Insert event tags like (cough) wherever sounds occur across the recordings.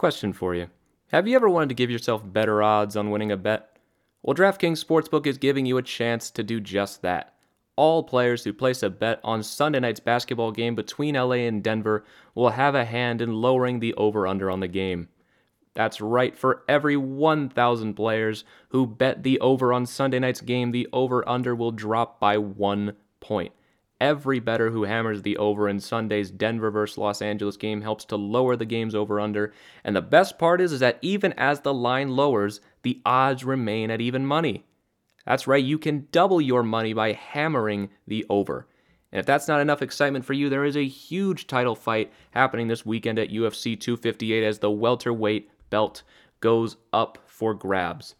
Question for you Have you ever wanted to give yourself better odds on winning a bet? Well, DraftKings Sportsbook is giving you a chance to do just that. All players who place a bet on Sunday night's basketball game between LA and Denver will have a hand in lowering the over under on the game. That's right, for every 1,000 players who bet the over on Sunday night's game, the over under will drop by one point. Every bettor who hammers the over in Sunday's Denver vs. Los Angeles game helps to lower the game's over under. And the best part is, is that even as the line lowers, the odds remain at even money. That's right, you can double your money by hammering the over. And if that's not enough excitement for you, there is a huge title fight happening this weekend at UFC 258 as the welterweight belt goes up for grabs.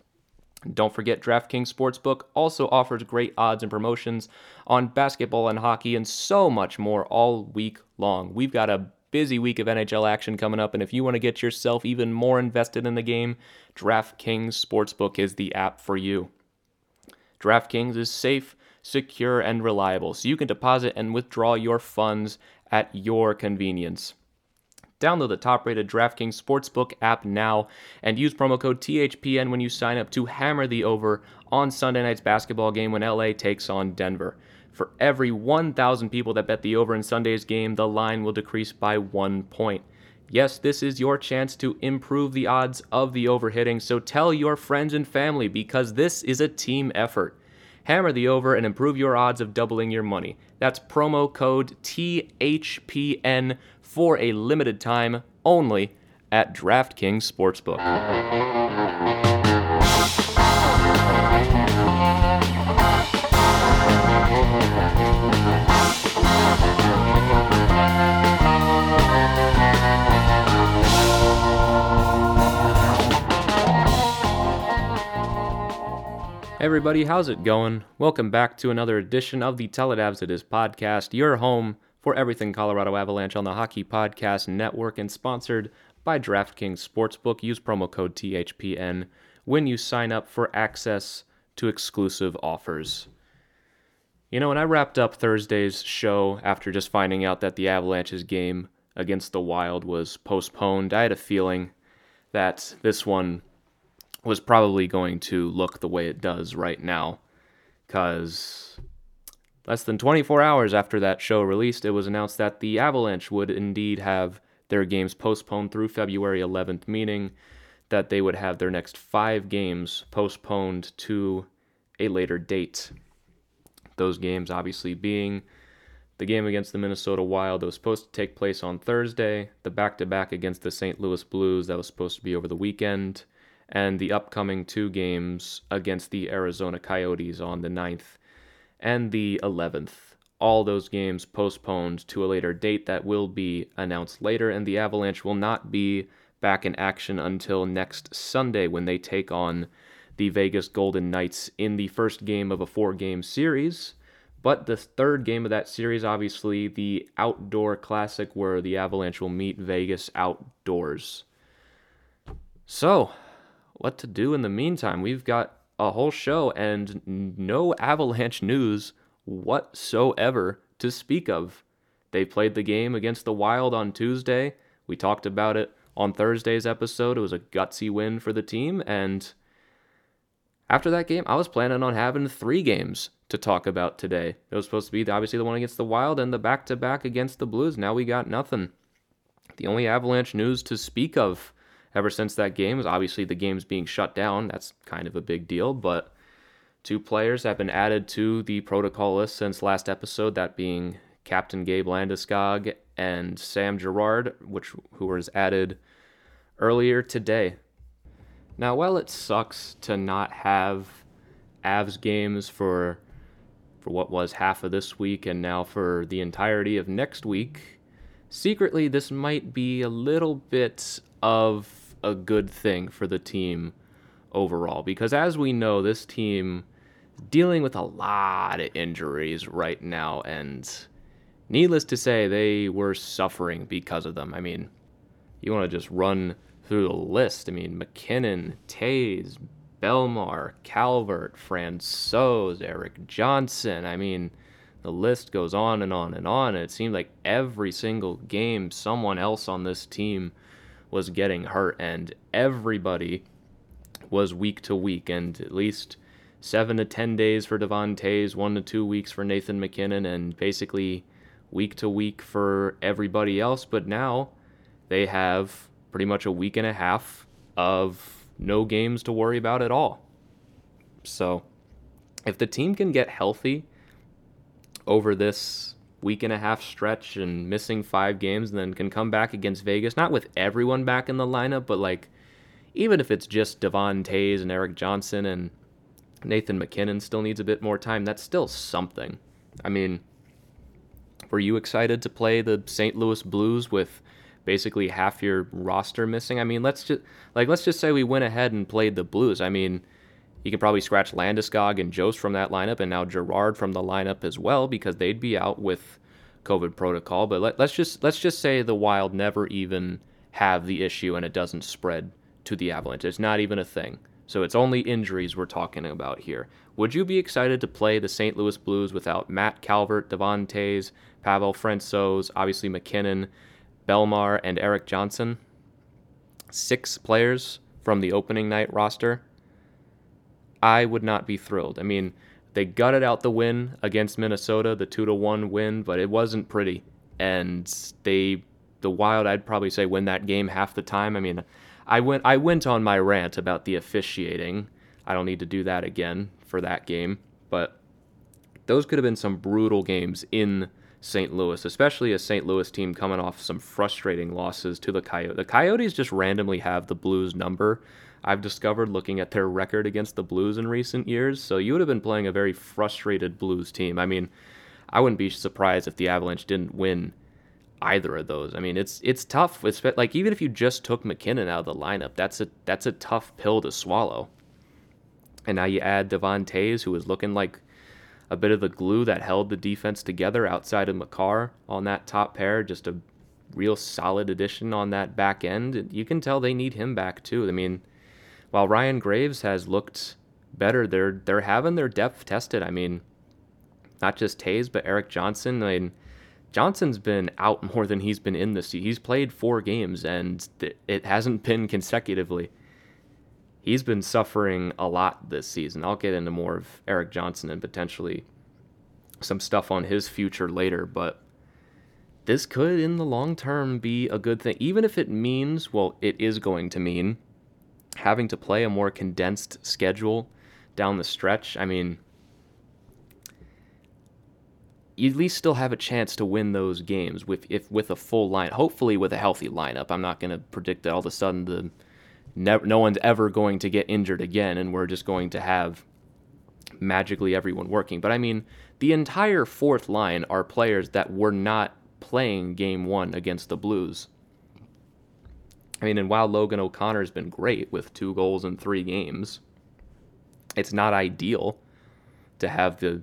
Don't forget, DraftKings Sportsbook also offers great odds and promotions on basketball and hockey and so much more all week long. We've got a busy week of NHL action coming up, and if you want to get yourself even more invested in the game, DraftKings Sportsbook is the app for you. DraftKings is safe, secure, and reliable, so you can deposit and withdraw your funds at your convenience. Download the top rated DraftKings Sportsbook app now and use promo code THPN when you sign up to hammer the over on Sunday night's basketball game when LA takes on Denver. For every 1,000 people that bet the over in Sunday's game, the line will decrease by one point. Yes, this is your chance to improve the odds of the overhitting, so tell your friends and family because this is a team effort. Hammer the over and improve your odds of doubling your money. That's promo code THPN for a limited time only at DraftKings Sportsbook. Hey everybody, how's it going? Welcome back to another edition of the Avs It Is podcast, your home for everything Colorado Avalanche on the Hockey Podcast Network and sponsored by DraftKings Sportsbook. Use promo code THPN when you sign up for access to exclusive offers. You know, when I wrapped up Thursday's show after just finding out that the Avalanche's game against the Wild was postponed, I had a feeling that this one was probably going to look the way it does right now. Because less than 24 hours after that show released, it was announced that the Avalanche would indeed have their games postponed through February 11th, meaning that they would have their next five games postponed to a later date. Those games, obviously, being the game against the Minnesota Wild that was supposed to take place on Thursday, the back to back against the St. Louis Blues that was supposed to be over the weekend, and the upcoming two games against the Arizona Coyotes on the 9th and the 11th. All those games postponed to a later date that will be announced later, and the Avalanche will not be back in action until next Sunday when they take on the Vegas Golden Knights in the first game of a four game series. But the third game of that series, obviously, the outdoor classic where the Avalanche will meet Vegas outdoors. So, what to do in the meantime. We've got a whole show and no Avalanche news whatsoever to speak of. They played the game against the Wild on Tuesday. We talked about it on Thursday's episode. It was a gutsy win for the team. And after that game, I was planning on having three games to talk about today. It was supposed to be obviously the one against the Wild and the back to back against the Blues. Now we got nothing. The only Avalanche news to speak of ever since that game is obviously the game's being shut down. That's kind of a big deal, but two players have been added to the protocol list since last episode, that being Captain Gabe Landeskog and Sam Girard, which who was added earlier today. Now, while it sucks to not have Avs games for for what was half of this week and now for the entirety of next week, secretly this might be a little bit of a good thing for the team overall. Because as we know this team is dealing with a lot of injuries right now. And needless to say they were suffering because of them. I mean you want to just run through the list. I mean MacKinnon, Toews Bellemare, calvert francouz Erik johnson. I mean the list goes on and on and on. And it seemed like every single game someone else on this team was getting hurt, and everybody was week to week, and at least seven to ten days for Devon Toews, one to two weeks for Nathan MacKinnon, and basically week to week for everybody else. But now they have pretty much a week and a half of no games to worry about at all. So if the team can get healthy over this week and a half stretch and missing five games, and then can come back against Vegas, not with everyone back in the lineup, but like even if it's just Devon Toews and Erik Johnson and Nathan MacKinnon still needs a bit more time, that's still something. I mean, were you excited to play the St. Louis Blues with basically half your roster missing? I mean, let's just like let's just say we went ahead and played the Blues. I mean, you could probably scratch Landeskog and Jost from that lineup, and now Girard from the lineup as well because they'd be out with COVID protocol. But let, us just let's just say the Wild never even have the issue and it doesn't spread to the Avalanche. It's not even a thing. So it's only injuries we're talking about here. Would you be excited to play the St. Louis Blues without Matt Calvert, Devon Toews, Pavel Francouz, obviously MacKinnon, Bellemare, and Erik Johnson? Six players from the opening night roster. I would not be thrilled. I mean, they gutted out the win against Minnesota, the two to one win, but it wasn't pretty. And they, the Wild, I'd probably say win that game half the time. I mean, I went I went on my rant about the officiating. I don't need to do that again for that game, but those could have been some brutal games in St. Louis, especially a St. Louis team coming off some frustrating losses to the Coyotes. The Coyotes just randomly have the Blues number. I've discovered looking at their record against the Blues in recent years. So you would have been playing a very frustrated Blues team. I mean, I wouldn't be surprised if the Avalanche didn't win either of those. I mean, it's it's tough. It's like even if you just took MacKinnon out of the lineup, that's a that's a tough pill to swallow. And now you add Devon Toews, who was looking like a bit of the glue that held the defense together outside of Makar on that top pair. Just a real solid addition on that back end. You can tell they need him back too. I mean, while Ryan Graves has looked better, they're they're having their depth tested. I mean, not just Toews, but Erik Johnson. I mean Johnson's been out (laughs) more than he's been in this. He's played four games and it hasn't been consecutively. He's been suffering a lot this season. I'll get into more of Eric Johnson and potentially some stuff on his future later, but this could in the long term be a good thing. Even if it means, well, it is going to mean having to play a more condensed schedule down the stretch. I mean, you at least still have a chance to win those games with if with a full line. Hopefully, with a healthy lineup. I'm not going to predict that all of a sudden the no one's ever going to get injured again, and we're just going to have magically everyone working. But I mean, the entire fourth line are players that were not playing Game One against the Blues. I mean, and while Logan O'Connor's been great with two goals in three games, it's not ideal to have the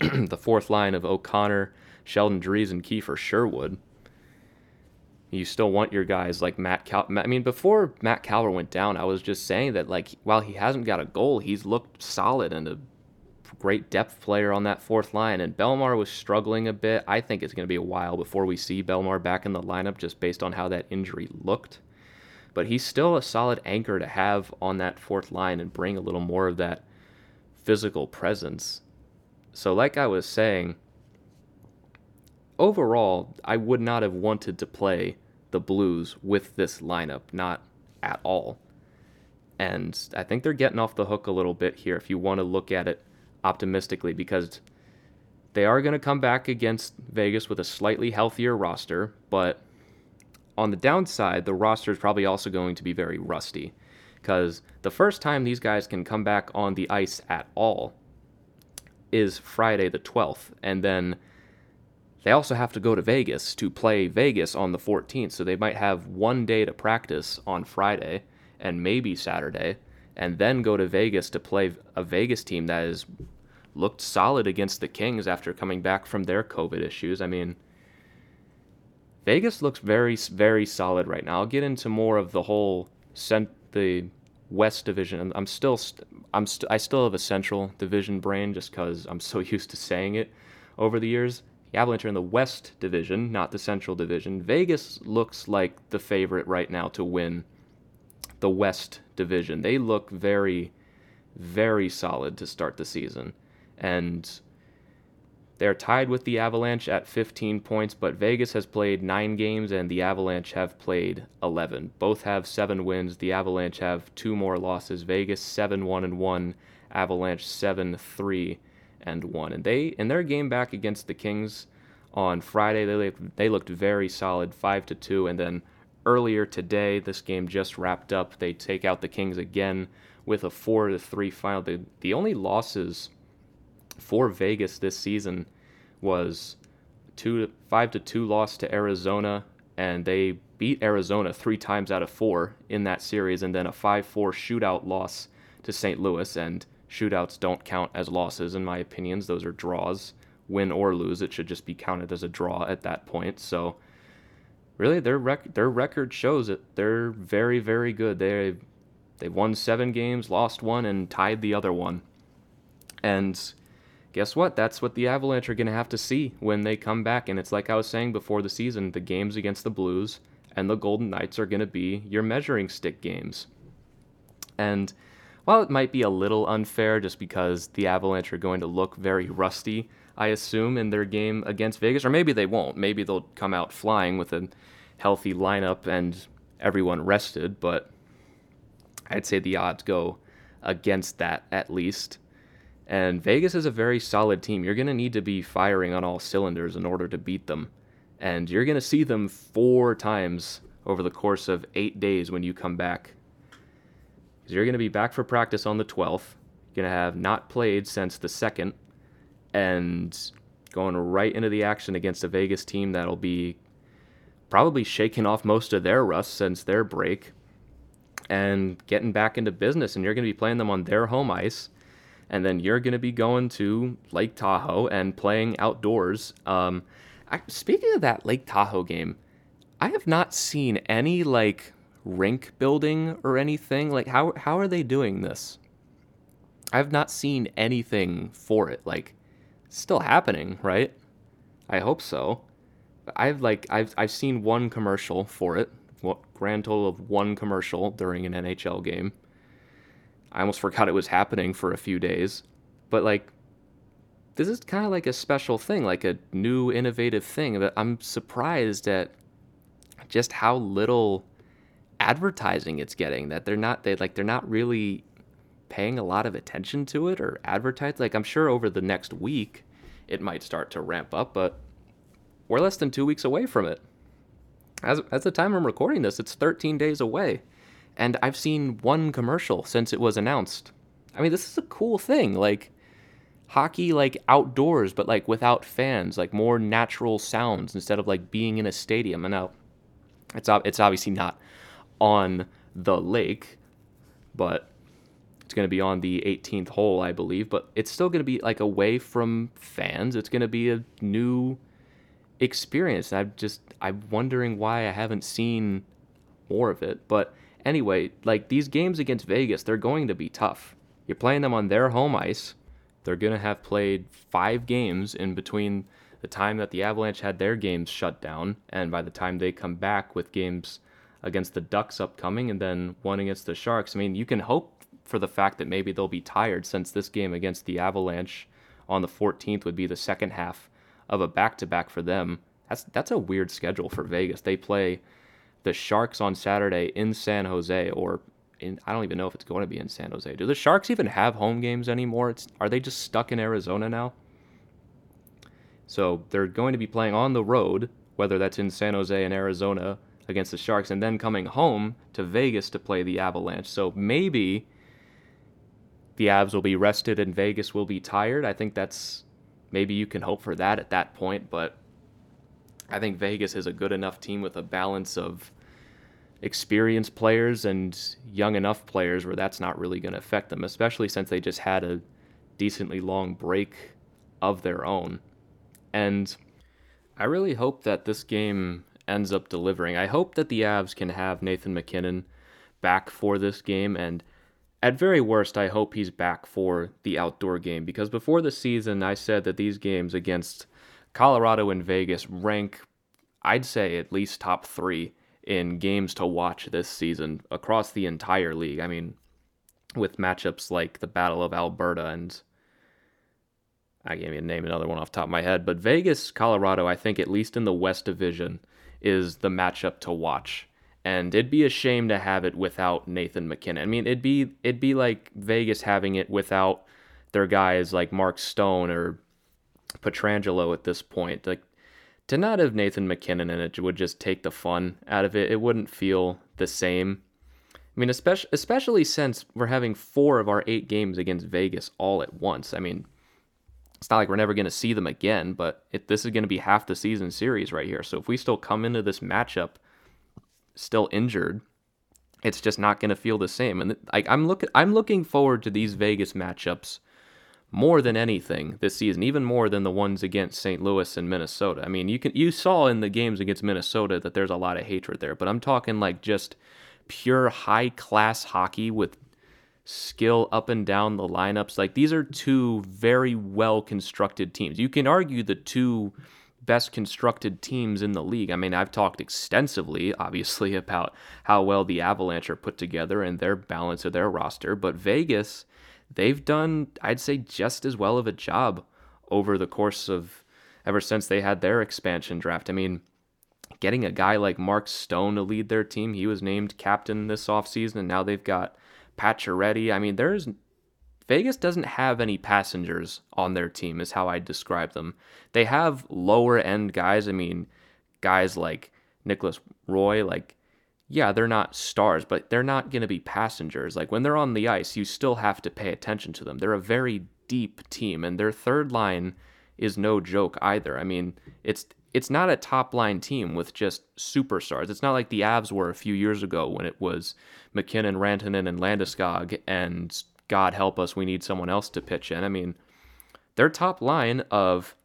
(clears throat) the fourth line of O'Connor, Sheldon Dries, and Kiefer Sherwood. You still want your guys like Matt Cal. I mean, before Matt Calvert went down, I was just saying that like while he hasn't got a goal, he's looked solid and a great depth player on that fourth line. And Bellemare was struggling a bit. I think it's going to be a while before we see Bellemare back in the lineup, just based on how that injury looked. But he's still a solid anchor to have on that fourth line and bring a little more of that physical presence so, like I was saying, overall, I would not have wanted to play the Blues with this lineup, not at all. And I think they're getting off the hook a little bit here if you want to look at it optimistically because they are going to come back against Vegas with a slightly healthier roster, but on the downside, the roster is probably also going to be very rusty because the first time these guys can come back on the ice at all is Friday the 12th. And then they also have to go to Vegas to play Vegas on the 14th. So they might have one day to practice on Friday and maybe Saturday, and then go to Vegas to play a Vegas team that has looked solid against the Kings after coming back from their COVID issues. I mean, Vegas looks very, very solid right now. I'll get into more of the whole cent- the West Division. I'm still I'm st- I still have a Central Division brain just because I'm so (laughs) used to saying it over the years. The Avalanche are in the West Division, not the Central Division. Vegas looks like the favorite right now to win the West Division. They look very, very solid to start the season. And they're tied with the Avalanche at 15 points, but Vegas has played nine games and the Avalanche have played 11. Both have seven wins. The Avalanche have two more losses. Vegas 7 1 and 1, Avalanche 7 3 and 1. And they, in their game back against the Kings on Friday, they, they looked very solid 5 to 2. And then earlier today, this game just wrapped up. They take out the Kings again with a 4 to 3 final. The, the only losses for Vegas this season was two to, five to two loss to Arizona, and they beat Arizona three times out of four in that series, and then a five-four shootout loss to St. Louis. And shootouts don't count as losses, in my opinions; those are draws. Win or lose, it should just be counted as a draw at that point. So, really, their rec- their record shows that they're very, very good. They they won seven games, lost one, and tied the other one. And guess what? That's what the Avalanche are going to have to see when they come back. And it's like I was saying before the season the games against the Blues and the Golden Knights are going to be your measuring stick games. And while it might be a little unfair just because the Avalanche are going to look very rusty, I assume, in their game against Vegas, or maybe they won't. Maybe they'll come out flying with a healthy lineup and everyone rested, but I'd say the odds go against that at least. And Vegas is a very solid team. You're going to need to be firing on all cylinders in order to beat them. And you're going to see them four times over the course of eight days when you come back. Because you're going to be back for practice on the 12th. You're going to have not played since the 2nd. And going right into the action against a Vegas team that'll be probably shaking off most of their rust since their break and getting back into business. And you're going to be playing them on their home ice and then you're going to be going to Lake Tahoe and playing outdoors. Um, I, speaking of that Lake Tahoe game, I have not seen any like rink building or anything. Like how how are they doing this? I have not seen anything for it. Like still happening, right? I hope so. I've like I've I've seen one commercial for it. What grand total of one commercial during an NHL game. I almost forgot it was happening for a few days. But like this is kind of like a special thing, like a new innovative thing that I'm surprised at just how little advertising it's getting that they're not they like they're not really paying a lot of attention to it or advertise like I'm sure over the next week it might start to ramp up but we're less than 2 weeks away from it. As as the time I'm recording this, it's 13 days away and I've seen one commercial since it was announced. I mean, this is a cool thing. Like hockey like outdoors but like without fans, like more natural sounds instead of like being in a stadium. And now it's it's obviously not on the lake, but it's going to be on the 18th hole, I believe, but it's still going to be like away from fans. It's going to be a new experience. I'm just I'm wondering why I haven't seen more of it, but Anyway, like these games against Vegas, they're going to be tough. You're playing them on their home ice. They're going to have played five games in between the time that the Avalanche had their games shut down and by the time they come back with games against the Ducks upcoming and then one against the Sharks. I mean, you can hope for the fact that maybe they'll be tired since this game against the Avalanche on the 14th would be the second half of a back-to-back for them. That's that's a weird schedule for Vegas. They play the Sharks on Saturday in San Jose, or in, I don't even know if it's going to be in San Jose. Do the Sharks even have home games anymore? It's, are they just stuck in Arizona now? So they're going to be playing on the road, whether that's in San Jose and Arizona against the Sharks, and then coming home to Vegas to play the Avalanche. So maybe the Avs will be rested and Vegas will be tired. I think that's maybe you can hope for that at that point, but I think Vegas is a good enough team with a balance of experienced players and young enough players where that's not really going to affect them, especially since they just had a decently long break of their own. And I really hope that this game ends up delivering. I hope that the Avs can have Nathan MacKinnon back for this game and at very worst I hope he's back for the outdoor game because before the season I said that these games against Colorado and Vegas rank, I'd say, at least top three in games to watch this season across the entire league. I mean, with matchups like the Battle of Alberta and I can't even name another one off top of my head, but Vegas, Colorado, I think at least in the West Division is the matchup to watch. And it'd be a shame to have it without Nathan MacKinnon. I mean, it'd be it'd be like Vegas having it without their guys like Mark Stone or Pietrangelo at this point. Like to not have Nathan MacKinnon in it would just take the fun out of it. It wouldn't feel the same. I mean, especially especially since we're having four of our eight games against Vegas all at once. I mean, it's not like we're never going to see them again, but it, this is going to be half the season series right here. So if we still come into this matchup still injured, it's just not going to feel the same. And I, I'm looking I'm looking forward to these Vegas matchups more than anything this season, even more than the ones against St. Louis and Minnesota. I mean, you can you saw in the games against Minnesota that there's a lot of hatred there, but I'm talking like just pure high class hockey with skill up and down the lineups. Like these are two very well constructed teams. You can argue the two best constructed teams in the league. I mean, I've talked extensively, obviously, (laughs) about how well the Avalanche are put together and their balance of their roster, but Vegas they've done, I'd say, just as well of a job over the course of ever since they had their expansion draft. I mean, getting a guy like Mark Stone to lead their team, he was named captain this offseason, and now they've got Pacioretty. I mean, there's Vegas doesn't have any passengers on their team, is how I describe them. They have lower end guys. I mean, guys like Nicolas Roy, like yeah, they're not stars, but they're not going to be passengers. Like when they're on the ice, you still have to pay attention to them. They're a very deep team, and their third line is no joke either. I mean, it's it's not a top line team with just superstars. It's not like the Avs were a few years ago when it was MacKinnon, Rantanen, and Landeskog, and God help us, we need someone else to pitch in. I mean, their top line of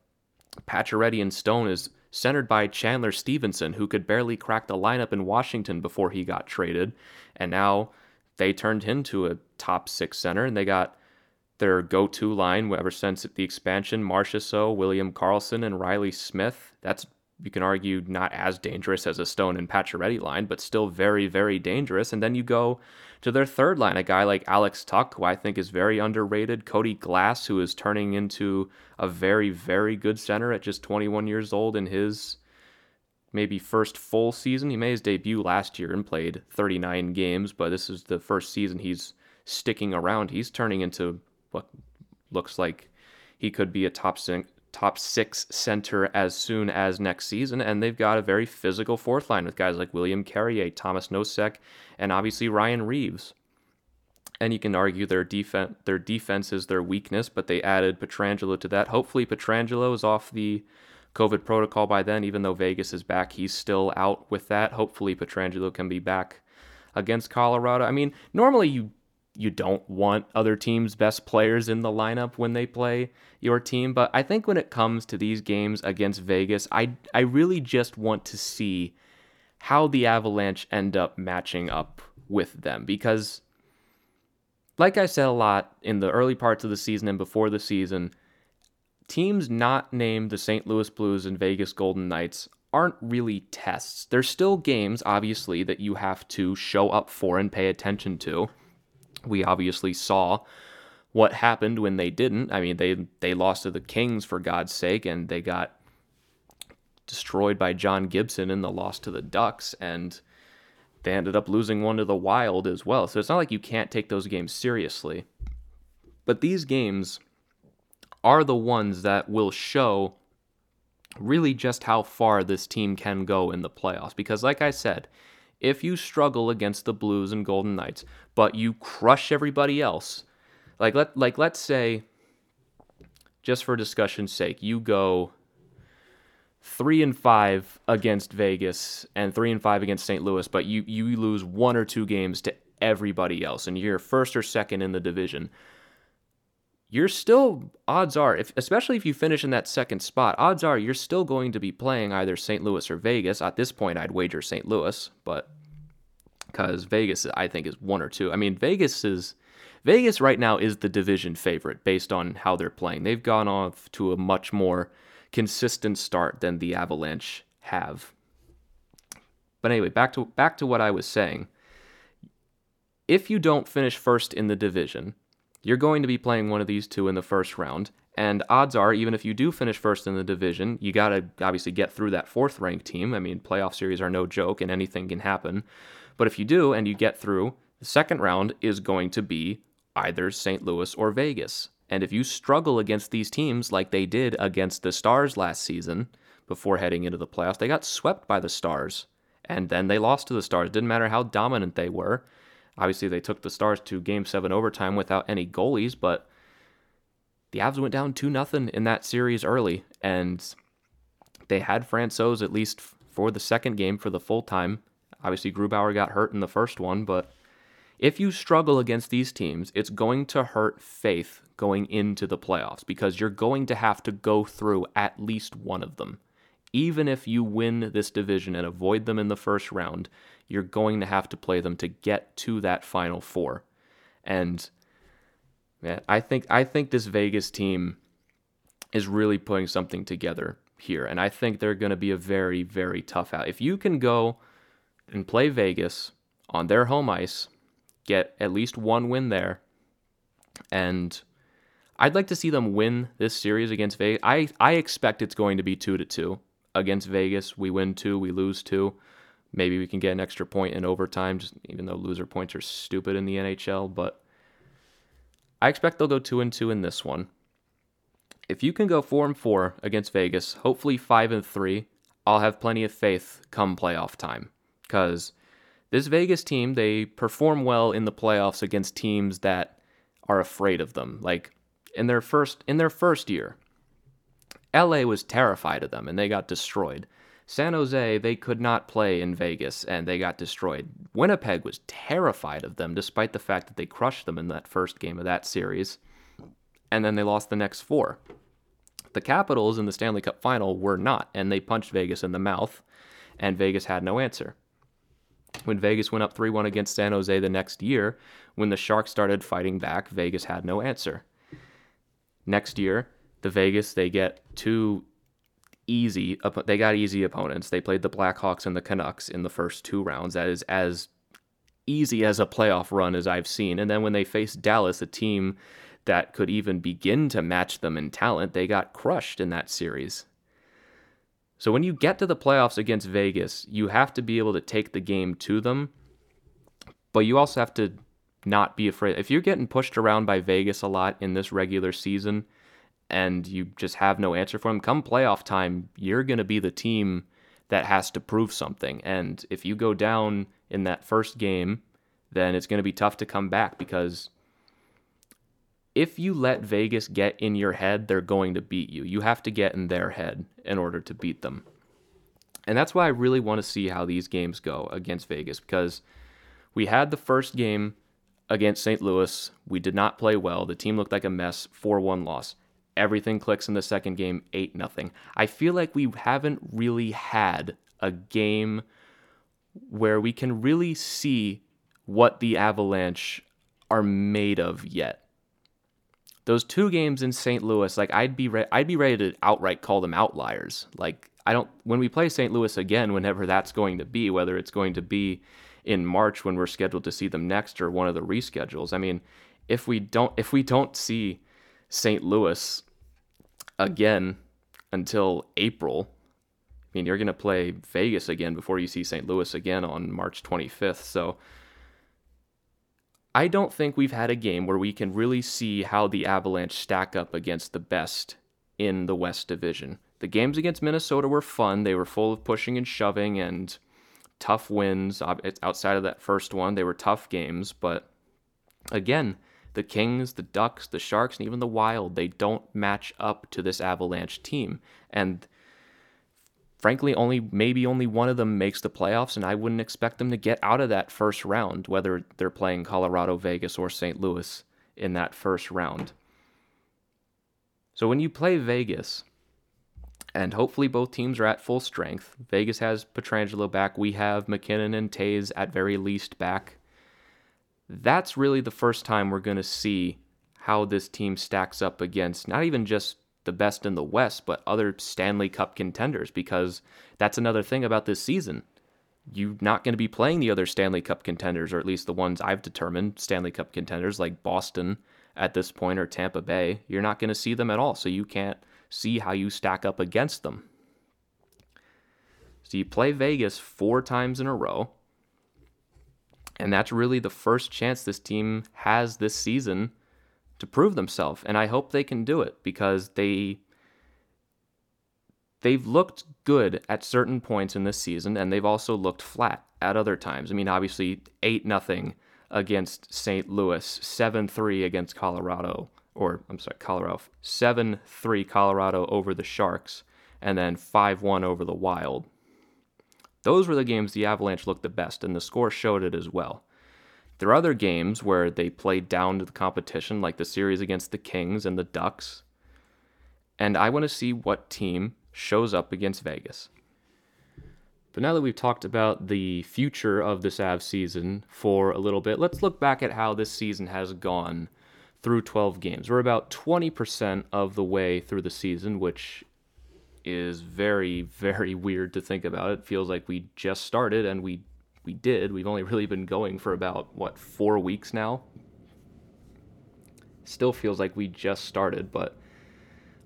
Pacioretty and Stone is centered by Chandler Stephenson, who could barely crack the lineup in Washington before he got traded. And now they turned him to a top six center, and they got their go to line ever since the expansion Marchessault, William Karlsson, and Reilly Smith. That's you can argue not as dangerous as a Stone and Pacioretty line, but still very, very dangerous. And then you go to their third line, a guy like Alex Tuch, who I think is very underrated, Cody Glass, who is turning into a very, very good center at just 21 years old in his maybe first full season. He made his debut last year and played 39 games, but this is the first season he's sticking around. He's turning into what looks like he could be a top top six center as soon as next season. And they've got a very physical fourth line with guys like William Carrier, Tomas Nosek, and obviously Ryan Reaves. And you can argue their defense their defense is their weakness, but they added Pietrangelo to that. Hopefully Pietrangelo is off the COVID protocol by then, even though Vegas is back, he's still out with that. Hopefully Pietrangelo can be back against Colorado. I mean, normally you you don't want other teams' best players in the lineup when they play your team. But I think when it comes to these games against Vegas, I I really just want to see how the Avalanche end up matching up with them because like I said a lot in the early parts of the season and before the season, teams not named the St. Louis Blues and Vegas Golden Knights aren't really tests. They're still games, obviously, that you have to show up for and pay attention to. We obviously saw what happened when they didn't. I mean, they they lost to the Kings for God's sake, and they got destroyed by John Gibson in the loss to the Ducks, and they ended up losing one to the Wild as well. So it's not like you can't take those games seriously. But these games are the ones that will show really just how far this team can go in the playoffs. Because, like I said, if you struggle against the Blues and Golden Knights, but you crush everybody else, like let like let's say, just for discussion's sake, you go three and five against Vegas and three and five against St. Louis, but you you lose one or two games to everybody else, and you're first or second in the division you're still odds are if especially if you finish in that second spot odds are you're still going to be playing either st louis or vegas at this point i'd wager st louis but because vegas i think is one or two i mean vegas is vegas right now is the division favorite based on how they're playing they've gone off to a much more consistent start than the Avalanche have. But anyway, back to back to what I was saying. If you don't finish first in the division, you're going to be playing one of these two in the first round, and odds are, even if you do finish first in the division, you got to obviously get through that fourth ranked team. I mean, playoff series are no joke and anything can happen. But if you do and you get through, the second round is going to be either St. Louis or Vegas. And if you struggle against these teams like they did against the Stars last season before heading into the playoffs, they got swept by the Stars. And then they lost to the Stars. Didn't matter how dominant they were. Obviously, they took the Stars to game seven overtime without any goalies, but the Avs went down 2 0 in that series early, and they had Francouz at least for the second game for the full time. Obviously, Grubauer got hurt in the first one, but if you struggle against these teams, it's going to hurt faith going into the playoffs because you're going to have to go through at least one of them. Even if you win this division and avoid them in the first round, you're going to have to play them to get to that final four. And man, I think I think this Vegas team is really putting something together here, and I think they're going to be a very very tough out. If you can go and play Vegas on their home ice, get at least one win there, and I'd like to see them win this series against Vegas. I I expect it's going to be two to two against Vegas. We win two, we lose two. Maybe we can get an extra point in overtime, just even though loser points are stupid in the NHL, but I expect they'll go two and two in this one. If you can go four and four against Vegas, hopefully five and three, I'll have plenty of faith come playoff time. Because this Vegas team, they perform well in the playoffs against teams that are afraid of them. Like in their first in their first year, LA was terrified of them and they got destroyed. San Jose, they could not play in Vegas and they got destroyed. Winnipeg was terrified of them despite the fact that they crushed them in that first game of that series. And then they lost the next four. The Capitals in the Stanley Cup final were not, and they punched Vegas in the mouth, and Vegas had no answer. When Vegas went up 3 1 against San Jose the next year, when the Sharks started fighting back, Vegas had no answer. Next year, the Vegas, they get two easy. They got easy opponents. They played the Blackhawks and the Canucks in the first two rounds. That is as easy as a playoff run as I've seen. And then when they faced Dallas, a team that could even begin to match them in talent, they got crushed in that series. So when you get to the playoffs against Vegas, you have to be able to take the game to them, but you also have to not be afraid. If you're getting pushed around by Vegas a lot in this regular season, and you just have no answer for them, come playoff time, you're going to be the team that has to prove something. And if you go down in that first game, then it's going to be tough to come back because if you let Vegas get in your head, they're going to beat you. You have to get in their head in order to beat them. And that's why I really want to see how these games go against Vegas because we had the first game against St. Louis. We did not play well. The team looked like a mess, 4 1 loss everything clicks in the second game 8 nothing. I feel like we haven't really had a game where we can really see what the Avalanche are made of yet. Those two games in St. Louis, like I'd be re- I'd be ready to outright call them outliers. Like I don't when we play St. Louis again, whenever that's going to be, whether it's going to be in March when we're scheduled to see them next or one of the reschedules. I mean, if we don't if we don't see St. Louis again until April. I mean, you're going to play Vegas again before you see St. Louis again on March 25th. So I don't think we've had a game where we can really see how the Avalanche stack up against the best in the West Division. The games against Minnesota were fun. They were full of pushing and shoving and tough wins. Outside of that first one, they were tough games. But again, the Kings, the Ducks, the Sharks, and even the Wild, they don't match up to this Avalanche team. And frankly, only maybe only one of them makes the playoffs, and I wouldn't expect them to get out of that first round, whether they're playing Colorado, Vegas, or St. Louis in that first round. So when you play Vegas, and hopefully both teams are at full strength. Vegas has Pietrangelo back. We have MacKinnon and Toews at very least back that's really the first time we're going to see how this team stacks up against not even just the best in the West, but other Stanley Cup contenders because that's another thing about this season. You're not going to be playing the other Stanley Cup contenders, or at least the ones I've determined Stanley Cup contenders like Boston at this point or Tampa Bay. You're not going to see them at all, so you can't see how you stack up against them. So you play Vegas four times in a row. And that's really the first chance this team has this season to prove themselves. And I hope they can do it because they they've looked good at certain points in this season and they've also looked flat at other times. I mean, obviously 8 nothing against St. Louis, 7-3 against Colorado or I'm sorry, Colorado, 7-3 Colorado over the Sharks and then 5-1 over the Wild. Those were the games the Avalanche looked the best, and the score showed it as well. There are other games where they played down to the competition, like the series against the Kings and the Ducks. And I want to see what team shows up against Vegas. But now that we've talked about the future of this Av season for a little bit, let's look back at how this season has gone through 12 games. We're about 20% of the way through the season, which is very (laughs) very weird to think about. It feels like we just started and we we did. We've only really been going for about what 4 weeks now. Still feels like we just started, but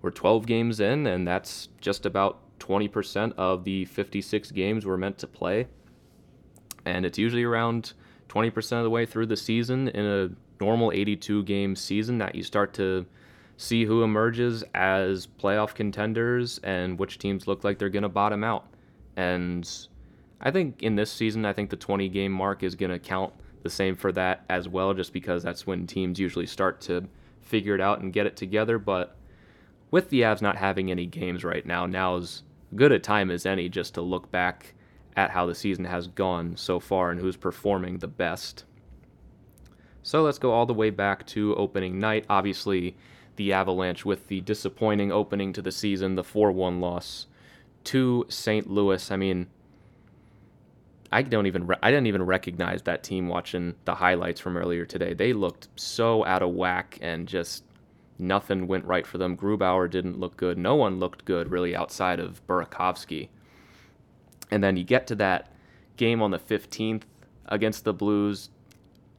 we're 12 games in and that's just about 20% of the 56 games we're meant to play. And it's usually around 20% of the way through the season in a normal 82 game season that you start to see who emerges as playoff contenders and which teams look like they're going to bottom out. And I think in this season, I think the 20 game mark is going to count the same for that as well, just because that's when teams usually start to figure it out and get it together. But with the Avs not having any games right now, now is good a time as any just to look back at how the season has gone so far and who's performing the best. So let's go all the way back to opening night. Obviously, the Avalanche with the disappointing opening to the season, the 4 1 loss to St. Louis. I mean, I don't even re- I didn't even recognize that team watching the highlights from earlier today. They looked so out of whack and just nothing went right for them. Grubauer didn't look good. No one looked good really outside of Burakovsky. And then you get to that game on the 15th against the Blues,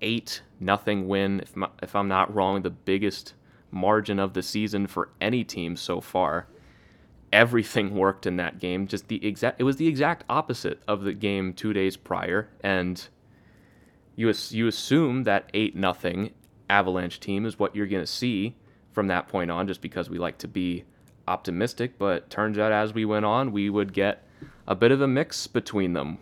8 nothing win if, my, if I'm not wrong, the biggest margin of the season for any team so far. Everything (laughs) worked in that game. Just the exact it was the exact opposite of the game 2 days prior and you you assume that 8 nothing Avalanche team is what you're going to see from that point on just because we like to be optimistic, but turns out as we went on, we would get a bit of a mix between them.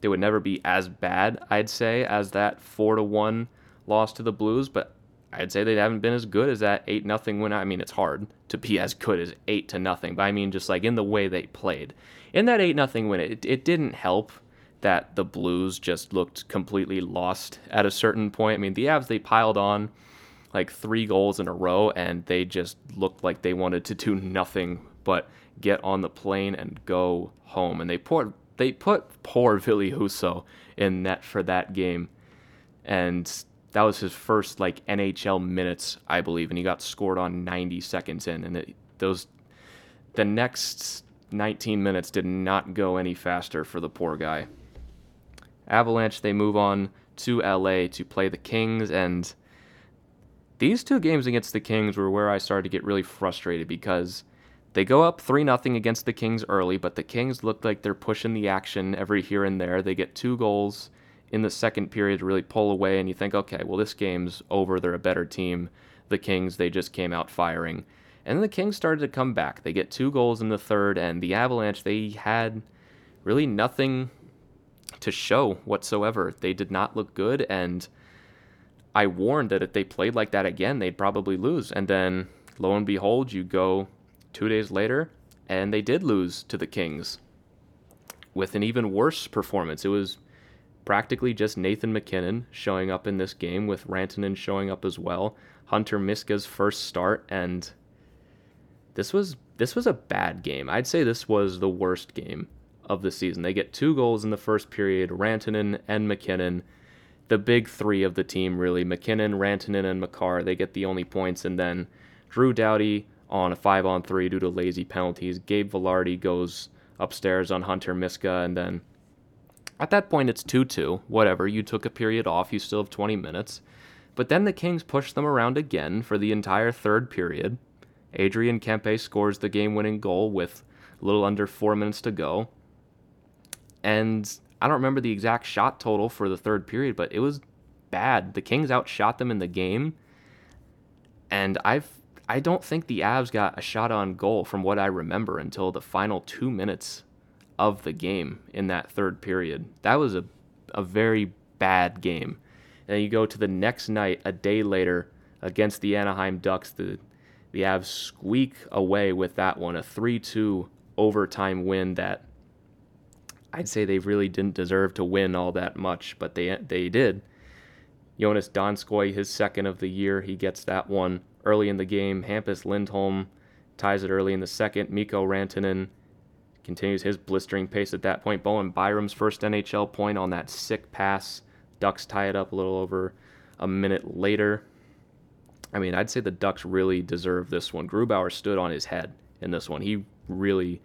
They would never be as bad, I'd say, as that 4 to 1 loss to the Blues, but I'd say they haven't been as good as that eight nothing win. I mean, it's hard to be as good as eight to nothing, but I mean, just like in the way they played. In that eight nothing win, it it didn't help that the Blues just looked completely lost at a certain point. I mean, the Avs they piled on like three goals in a row, and they just looked like they wanted to do nothing but get on the plane and go home. And they put they put poor Ville Husso in net for that game, and that was his first like NHL minutes, I believe, and he got scored on 90 seconds in, and it, those the next 19 minutes did not go any faster for the poor guy. Avalanche they move on to LA to play the Kings, and these two games against the Kings were where I started to get really frustrated because they go up 3 0 against the Kings early, but the Kings look like they're pushing the action every here and there. They get two goals in the second period to really pull away and you think, okay, well, this game's over. They're a better team. The Kings, they just came out firing. And then the Kings started to come back. They get two goals in the third, and the Avalanche, they had really nothing to show whatsoever. They did not look good, and I warned that if they played like that again, they'd probably lose. And then, lo and behold, you go two days later, and they did lose to the Kings with an even worse performance. It was practically just Nathan MacKinnon showing up in this game with Rantanen showing up as well. Hunter Miska's first start and this was this was a bad game. I'd say this was the worst game of the season. They get two goals in the first period, Rantanen and MacKinnon. The big three of the team really, MacKinnon, Rantanen, and Makar, they get the only points, and then Drew Doughty on a five on three due to lazy penalties. Gabe Vilardi goes upstairs on Hunter Miska, and then at that point it's 2 2. Whatever, you took a period off, you still have 20 minutes. But then the Kings push them around again for the entire third period. Adrian Kempe scores the game winning goal with a little under four minutes to go. And I don't remember the exact shot total for the third period, but it was bad. The Kings outshot them in the game. And I've I don't think the Avs got a shot on goal from what I remember until the final two minutes of the game in that third period. That was a, a very bad game. And you go to the next night, a day later, against the Anaheim Ducks. The, the Avs squeak away with that one, a 3 2 overtime win that I'd say they really didn't deserve to win all that much, but they, they did. Joonas Donskoi, his second of the year, he gets that one early in the game. Hampus Lindholm ties it early in the second. Mikko Rantanen continues his blistering pace at that point. Bowen Byram's first NHL point on that sick pass. Ducks tie it up a little over a minute later. I mean, I'd say the Ducks really deserve this one. Grubauer stood on his head in this one. He really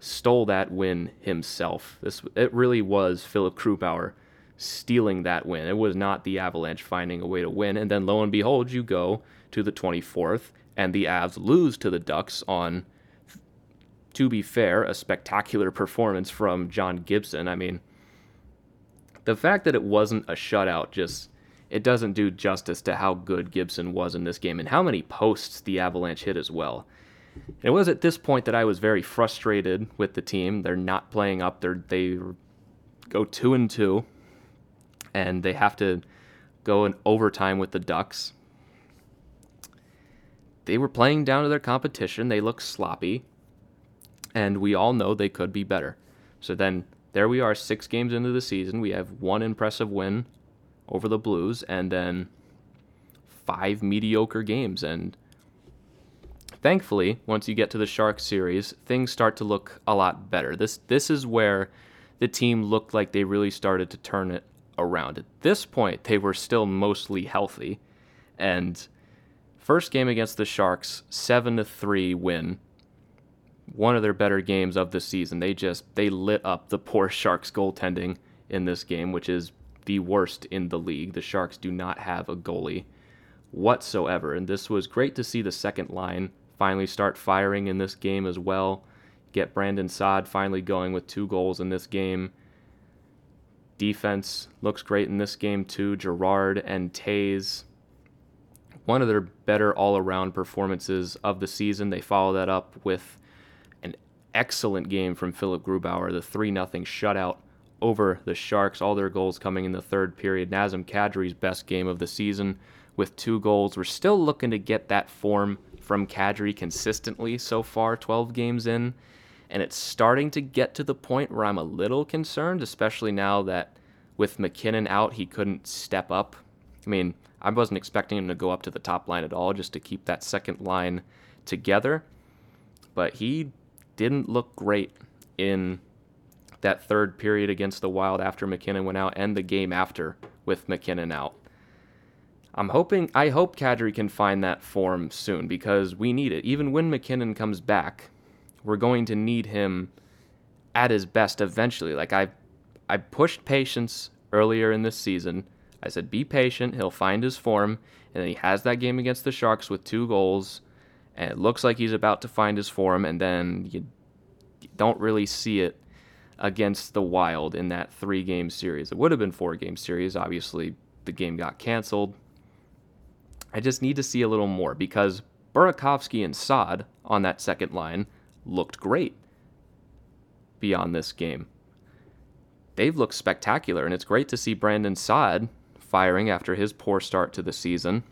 stole that win himself. This it really was Philipp Grubauer stealing that win. It was not the Avalanche finding a way to win. And then lo and behold, you go to the 24th, and the Avs lose to the Ducks on, to be fair, a spectacular performance from John Gibson. I mean, the fact that it wasn't a shutout just it doesn't do justice to how good Gibson was in this game and how many posts the Avalanche hit as well. It was at this point that I was very frustrated with the team. They're not playing up. They're, they go two and two and they have to go in overtime with the Ducks. They were playing down to their competition. They look sloppy, and we all know they could be better. So then there we are, six games into the season. We have one impressive win over the Blues, and then five mediocre games. And thankfully, once you get to the Sharks series, things start to look a lot better. This this is where the team looked like they really started to turn it around. At this point, they were still mostly healthy. And first game against the Sharks, 7 to 3 win. One of their better games of the season. They just they lit up the poor Sharks goaltending in this game, which is the worst in the league. The Sharks do not have a goalie whatsoever. And this was great to see the second line finally start firing in this game as well. Get Brandon Saad finally going with two goals in this game. Defense looks great in this game too. Girard and Toews, one of their better all-around performances of the season. They follow that up with excellent game from Philipp Grubauer, the three 0 shutout over the Sharks. All their goals coming in the third period. Nazem Kadri's best game of the season with two goals. We're still looking to get that form from Kadri consistently so far, 12 games in and it's starting to get to the point where I'm a little concerned, especially now that with MacKinnon out, he couldn't step up. I mean, I wasn't expecting him to go up to the top line at all just to keep that second line together, but he didn't look great in that third period against the Wild after MacKinnon went out and the game after with MacKinnon out. I'm hoping I hope Kadri can find that form soon because we need it. Even when MacKinnon comes back, we're going to need him at his best eventually. Like I I pushed patience earlier in this season. I said be patient, he'll find his form, and then he has that game against the Sharks with two goals, and it looks like he's about to find his form, and then you, don't really see it against the Wild in that three game series. It would have been four game series. Obviously, the game got canceled. I just need to see a little more because Burakovsky and Saad on that second line looked great beyond this game. They've looked spectacular, and it's great to see Brandon Saad firing after his poor start to the season.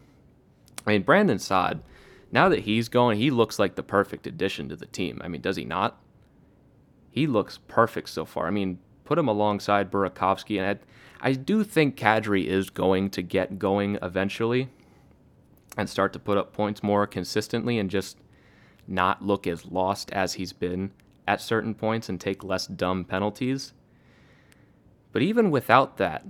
I mean, Brandon Saad, now that he's going, he looks like the perfect addition to the team. I mean, does he not? He looks perfect so far. I mean, put him alongside Burakovsky, and I, I do think Kadri is going to get going eventually and start to put up points more consistently and just not look as lost as he's been at certain points and take less dumb penalties. But even without that,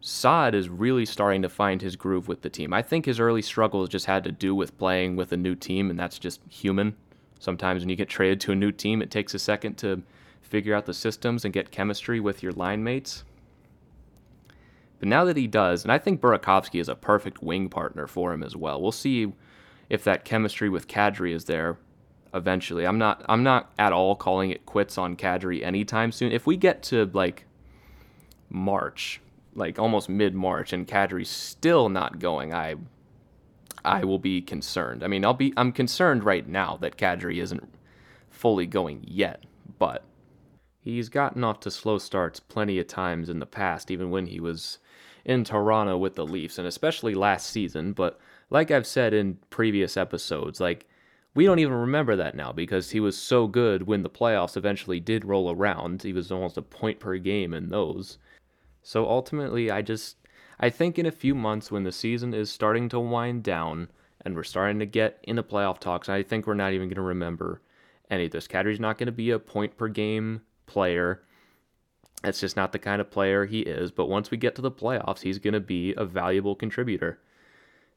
Saad is really starting to find his groove with the team. I think his early struggles just had to do with playing with a new team, and that's just human. Sometimes when you get traded to a new team, it takes a second to figure out the systems and get chemistry with your line mates. But now that he does, and I think Burakovsky is a perfect wing partner for him as well. We'll see if that chemistry with Kadri is there eventually. I'm not I'm not at all calling it quits on Kadri anytime soon. If we get to like March, like almost mid March, and Kadri's still not going, I I will be concerned. I mean, I'll be I'm concerned right now that Kadri isn't fully going yet, but he's gotten off to slow starts plenty of times in the past, even when he was in Toronto with the Leafs, and especially last season. But like I've said in previous episodes, like we don't even remember that now because he was so good when the playoffs eventually did roll around. He was almost a point per game in those. So ultimately, I just I think in a few months when the season is starting to wind down and we're starting to get into playoff talks, I think we're not even going to remember any of this. Kadri's not going to be a point per game player. That's just not the kind of player he is. But once we get to the playoffs, he's going to be a valuable contributor,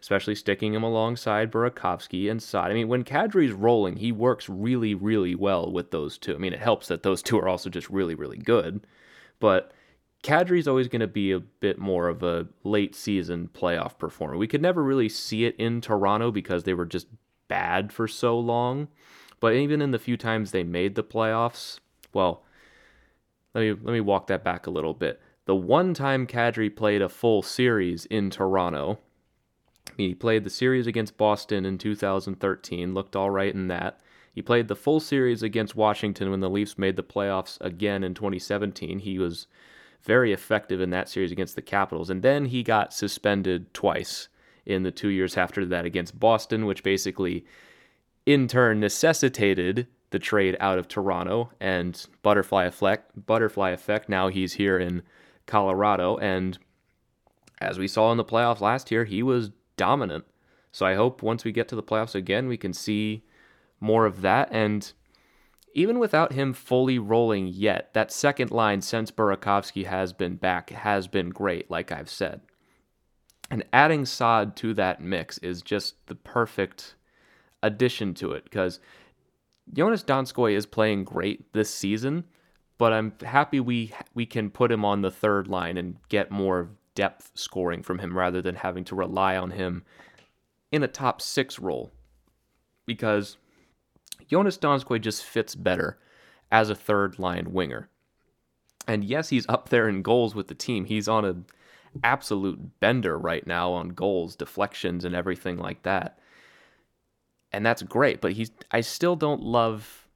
especially sticking him alongside Burakovsky and Saad. I mean, when Kadri's rolling, he works really, really well with those two. I mean, it helps that those two are also just really, really good. But Kadri's always going to be a bit more of a late season playoff performer. We could never really see it in Toronto because they were just bad for so long. But even in the few times they made the playoffs, well, let me let me walk that back a little bit. The one time Kadri played a full series in Toronto, he played the series against Boston in 2013, looked all right in that. He played the full series against Washington when the Leafs made the playoffs again in 2017. He was very effective in that series against the Capitals, and then he got suspended twice in the two years after that against Boston, which basically in turn necessitated the trade out of Toronto and butterfly effect. Butterfly effect. Now he's here in Colorado, and as we saw in the playoffs last year, he was dominant. So I hope once we get to the playoffs again, we can see more of that. And even without him fully rolling yet, that second line since Burakovsky has been back has been great, like I've said. And adding Saad to that mix is just the perfect addition to it because Joonas Donskoi is playing great this season, but I'm happy we we can put him on the third line and get more depth scoring from him rather than having to rely on him in a top six role. Because Joonas Donskoi just fits better as a third line winger. And yes, he's up there in goals with the team. He's on a absolute bender right now on goals, deflections, and everything like that and that's great. But he's I still don't love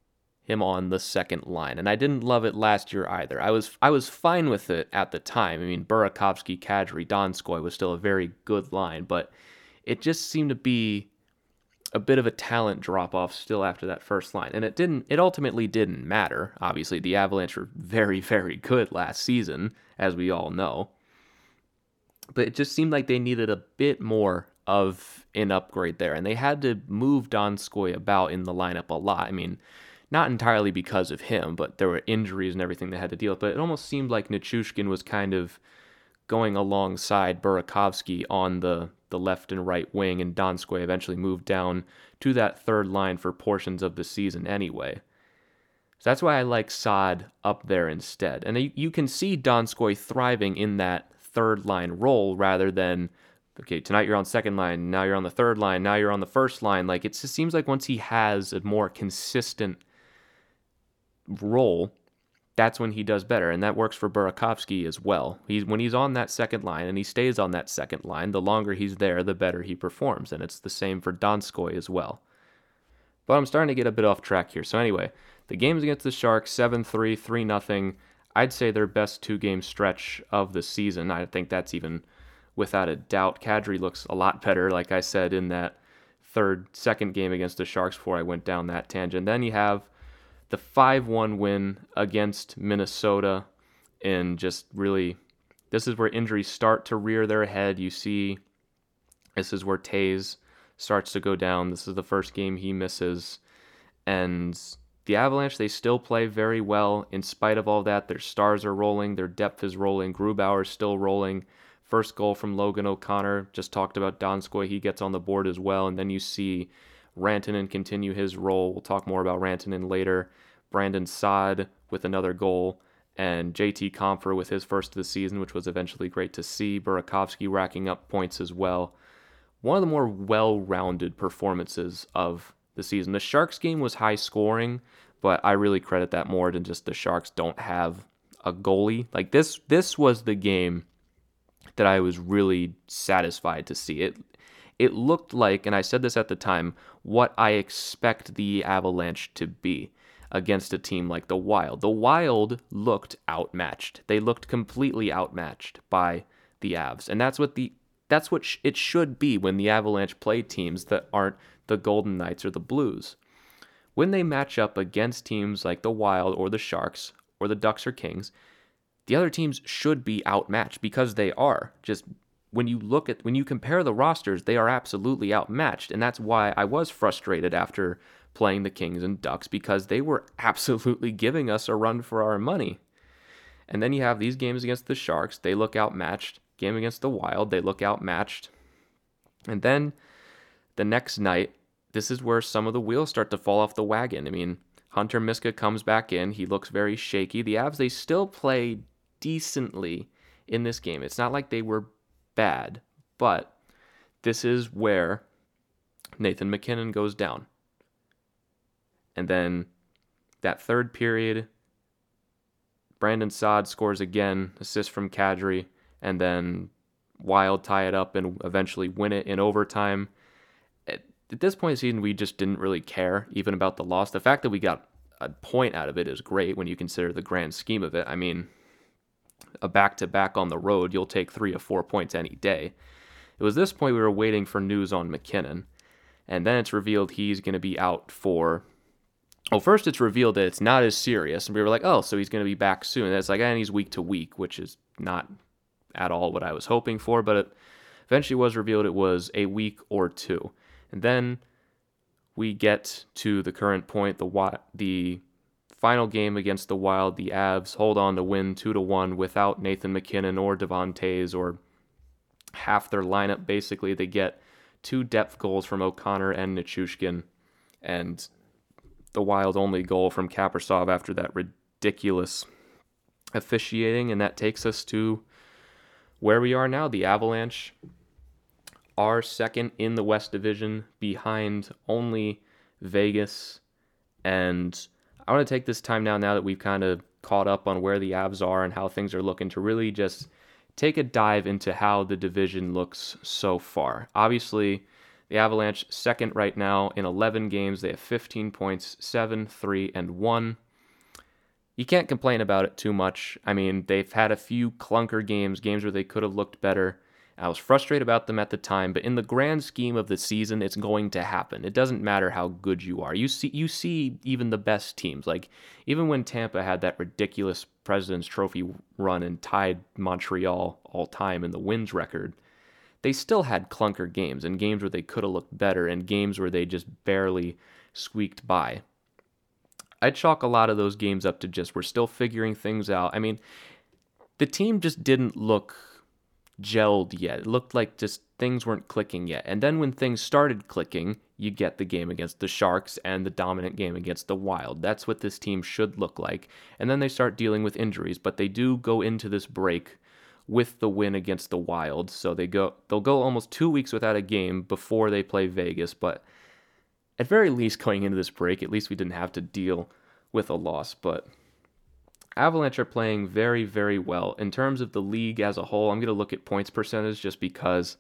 him on the second line, and I didn't love it last year either. I was I was fine with it at the time. I mean, Burakovsky, Kadri, Donskoi was still a very good line, but it just seemed to be a bit of a talent drop off still after that first line. And it didn't it ultimately didn't matter. Obviously, the Avalanche were very very good last season, as we all know. But it just seemed like they needed a bit more of an upgrade there. And they had to move Donskoi about in the lineup a lot. I mean, not entirely because of him, but there were injuries and everything they had to deal with. But it almost seemed like Nichushkin was kind of going alongside Burakovsky on the, the left and right wing, and Donskoi eventually moved down to that third line for portions of the season anyway. So that's why I like Saad up there instead. And you can see Donskoi thriving in that third line role rather than okay, tonight you're on second line, now you're on the third line, now you're on the first line. Like it just seems like once he has a more consistent role, that's when he does better, and that works for Burakovsky as well. He's when he's on that second line and he stays on that second line, the longer he's there, the better he performs, and it's the same for Donskoi as well. But I'm starting to get a bit off track here. So anyway, the games against the Sharks 7-3, 3-0. I'd say their best two-game stretch of the season. I think that's even without a doubt. Kadri looks a lot better, like I said in that third, second game against the Sharks before I went down that tangent. Then you have the 5 1 win against Minnesota, and just really, this is where injuries start to rear their head. You see, this is where Toews starts to go down. This is the first game he misses. And the Avalanche, they still play very well in spite of all that. Their stars are rolling, their depth is rolling, Grubauer is still rolling First goal from Logan O'Connor. Just talked about Donskoi. He gets on the board as well. And then you see Rantanen continue his role. We'll talk more about Rantanen later. Brandon Saad with another goal. And JT Compher with his first of the season, which was eventually great to see. Burakovsky racking up points as well. One of the more well rounded performances of the season. The Sharks game was high scoring, but I really credit that more than just the Sharks don't have a goalie. Like this this was the game that I was really satisfied to see. It it looked like, and I said this at the time, what I expect the Avalanche to be against a team like the Wild. The Wild looked outmatched. They looked completely outmatched by the Avs, and that's what the that's what sh- it should be when the Avalanche play teams that aren't the Golden Knights or the Blues. When they match up against teams like the Wild or the Sharks or the Ducks or Kings, the other teams should be outmatched because they are. Just when you look at when you compare the rosters, they are absolutely outmatched, and that's why I was frustrated after playing the Kings and Ducks because they were (laughs) absolutely giving us a run for our money. And then you have these games against the Sharks, they look outmatched. Game against the Wild, they look outmatched. And then the next night, this is where some of the wheels start to fall off the wagon. I mean, Hunter Miska comes back in. He looks very shaky. The Avs, they still play decently in this game. It's not like they were bad, but this is where Nathan MacKinnon goes down. And then that third period, Brandon Saad scores again, assist from Kadri, and then Wild tie it up and eventually win it in overtime at this point in the season, we just didn't really care even about the loss. The fact that we got a point out of it is great when you consider the grand scheme of it. I mean, a back to back on the road, you'll take three or four points any day. It was this point we were waiting for news on MacKinnon, and then it's revealed he's going to be out for. Well, first it's revealed that it's not as serious, and we were like, oh, so he's going to be back soon. And it's like, and he's week to week, which is not at all what I was hoping for, but it eventually was revealed it was a week or two. And then we get to the current point, the the final game against the Wild, the Avs hold on to win two to one without Nathan MacKinnon or Devon Toews or half their lineup. Basically, they get two depth goals from O'Connor and Nichushkin, and the Wild only goal from Kaprizov after that ridiculous officiating, and that takes us to where we are now. The Avalanche are second in the West Division behind only Vegas. And I want to take this time now, now that we've kind of caught up on where the Avs are and how things are looking, to really just take a dive into how the division looks so far. Obviously, the Avalanche second right now in 11 games. They have 15 points, 7, 3, and 1. You can't complain about it too much. I mean, they've had a few clunker games, games where they could have looked better. I was frustrated about them at the time, but in the grand scheme of the season, it's going to happen. It doesn't matter how good you are. You see, you see, even the best teams, like even when Tampa had that ridiculous President's Trophy run and tied Montreal all time in the wins record, they still had clunker games and games where they could have looked better and games where they just barely squeaked by. I chalk a lot of those games up to just we're still figuring things out. I mean, the team just didn't look gelled yet. It looked like just things weren't clicking yet. And then when things started clicking, you get the game against the Sharks and the dominant game against the Wild. That's what this team should look like. And then they start dealing with injuries, but they do go into this break with the win against the Wild. So they go they'll go almost 2 weeks without a game before they play Vegas, but at very least going into this break, at least we didn't have to deal with a loss, but Avalanche are playing very, very well. In terms of the league as a whole, I'm going to look at points percentage just because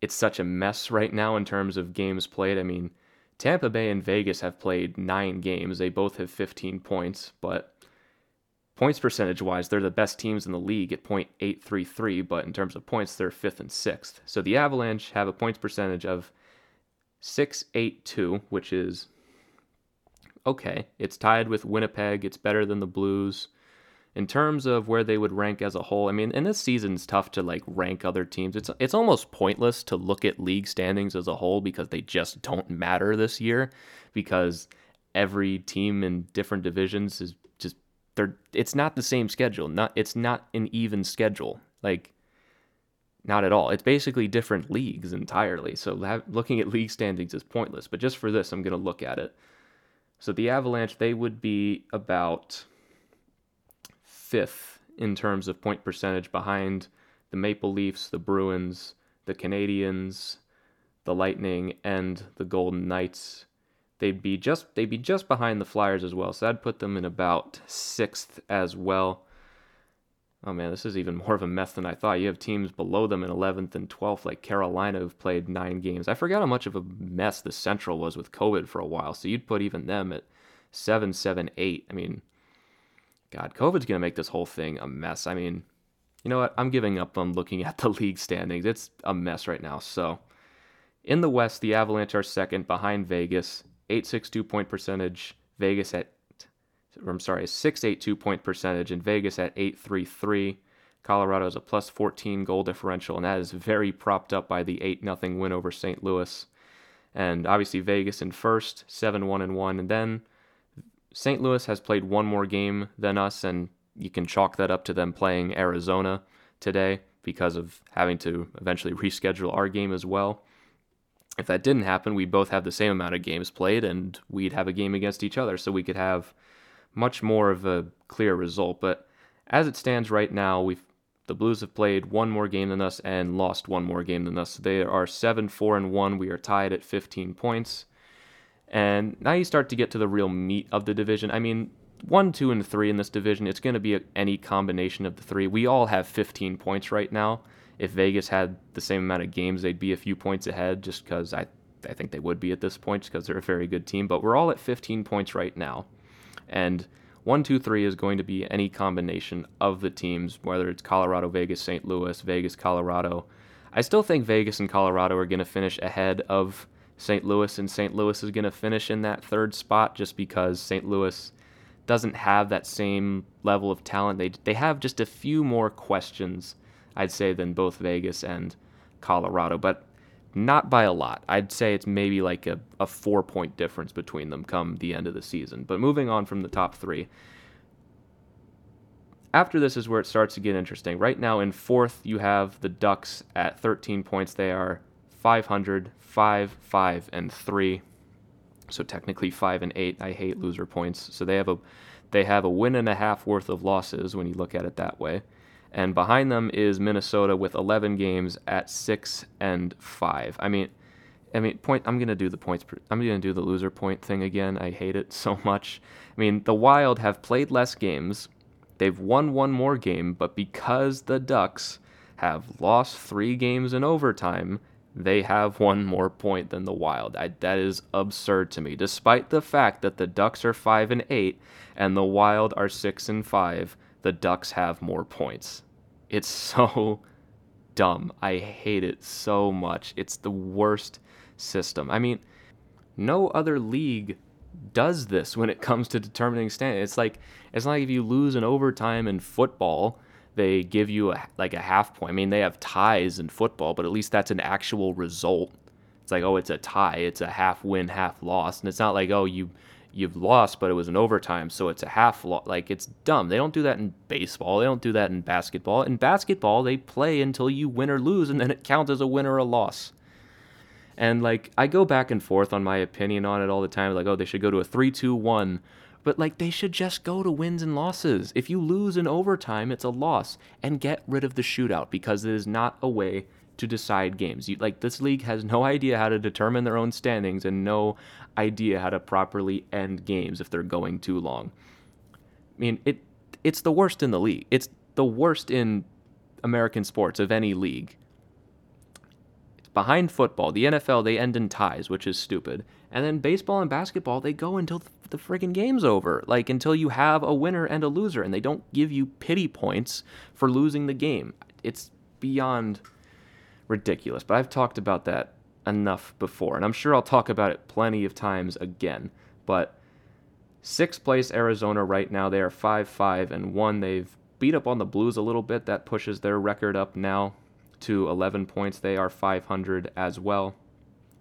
it's such a mess right now in terms of games played. I mean, Tampa Bay and Vegas have played nine games. They both have 15 points, but points percentage wise, they're the best teams in the league at .833, but in terms of points, they're fifth and sixth. So the Avalanche have a points percentage of 682, which is okay. It's tied with Winnipeg. It's better than the Blues in terms of where they would rank as a whole, I mean, and this season's tough to like rank other teams. It's it's almost pointless to look at league standings as a whole because they just don't matter this year because every team in different divisions is just they're it's not the same schedule. Not it's not an even schedule. Like Not at all. It's basically different leagues entirely. So have, looking at league standings is pointless. But just for this, I'm going to look at it. So the Avalanche, they would be about fifth in terms of point percentage behind the Maple Leafs, the Bruins, the Canadiens, the Lightning, and the Golden Knights. They'd be just they'd be just behind the Flyers as well. So I'd put them in about sixth as well. Oh man, this is even more of a mess than I thought. You have teams below them in 11th and 12th, like Carolina, who've played nine games. I forgot how much of a mess the Central was with COVID for a while. So you'd put even them at seven, seven, eight. I mean, God, COVID's going to make this whole thing a mess. I mean, you know what? I'm giving up on looking at the (laughs) league standings. It's a mess right now. So in the West, the Avalanche are second behind Vegas, 862 point percentage. Vegas at I'm sorry, 682 point percentage, and Vegas at 833. Colorado is a plus 14 goal differential, and that is very propped up by the 8 0 win over St. Louis. And obviously, Vegas in first, 7 1 and 1. And then St. Louis has played one more game than us, and you can chalk that up to them playing Arizona today because of having to eventually (laughs) reschedule our game as well. If that didn't happen, we'd both have the same amount of games played, and we'd have a game against each other, so we could have much more of a clear result. But as it stands right now, we've the Blues have played one more game than us and lost one more game than us. They are 7 4 and 1. We are tied at 15 points. And now you start to get to the real meat of the division. I mean, 1, 2, and 3 in this division, it's going to be a, any combination of the three. We all have 15 points right now. If Vegas had the same amount of games, they'd be a few points ahead just because I, I think they would be at this point because they're a very good team. But we're all at 15 points right now. And one, two, three is going to be any combination of the teams, whether it's Colorado, Vegas, St. Louis, Vegas, Colorado. I still think Vegas and Colorado are going to finish ahead of St. Louis, and St. Louis is going to finish in that third spot just because St. Louis doesn't have that same level of talent. They they have just a few more questions, I'd say, than both Vegas and Colorado. But not by a lot. I'd say it's maybe like a, a four point difference between them come the end of the season. But moving on from the top three, after this is where it starts to get interesting. Right now, in fourth, you have the Ducks at 13 points. They are 500, 5, 5, and 3. So technically 5 and 8. I hate loser points. So they have a they have a win and a half worth of losses when you look at it that way and behind them is Minnesota with 11 games at six and five. I mean, I mean, point. I'm gonna do the points. I'm gonna do the loser point thing again. I hate it (laughs) so much. I mean, the Wild have played less games. They've won one more game, but because the Ducks have lost three games in overtime, they have one more point than the Wild. I, that is absurd to me. Despite the fact that the Ducks are five and eight and the Wild are six and five, the Ducks have more points. It's (laughs) so dumb. I hate it so much. It's the worst system. I mean, no other league does this when it comes to determining standings. It's like it's not like if you lose an overtime in football, they give you a, like a half point. I mean, they have ties in football, but at least that's an actual result. It's like, oh, it's a tie. It's a half win, half loss. And it's not like, oh, you you've lost, but it was an overtime, so it's a half loss. Like it's dumb. They don't do that in baseball. They don't do that in basketball. In basketball, they play until you win or lose, and then it counts as a win or a loss. And like I go back and forth on my opinion on it all the time. Like, oh, they should go to a three-two-one. But like they should just go to wins and losses. If you lose in overtime, it's a loss, and get rid of the shootout because it is not a way to decide games. You, like this league has no (laughs) idea how to determine their own standings and no idea how to properly end games if they're going too long. I mean, it it's the worst in the league. It's the worst in American sports of any league. It's behind football. The NFL they end in ties, which is stupid. And then baseball and basketball they go until the friggin' game's over. Like until you have a winner and a loser and they don't give you pity points for losing the game. It's beyond ridiculous. But I've talked about that enough before, and I'm sure I'll talk about it plenty of times again. But sixth place Arizona right now, they are 5 5 and 1. They've beat up on the Blues a little bit. That pushes their record up now to 11 points. They are 500 as well.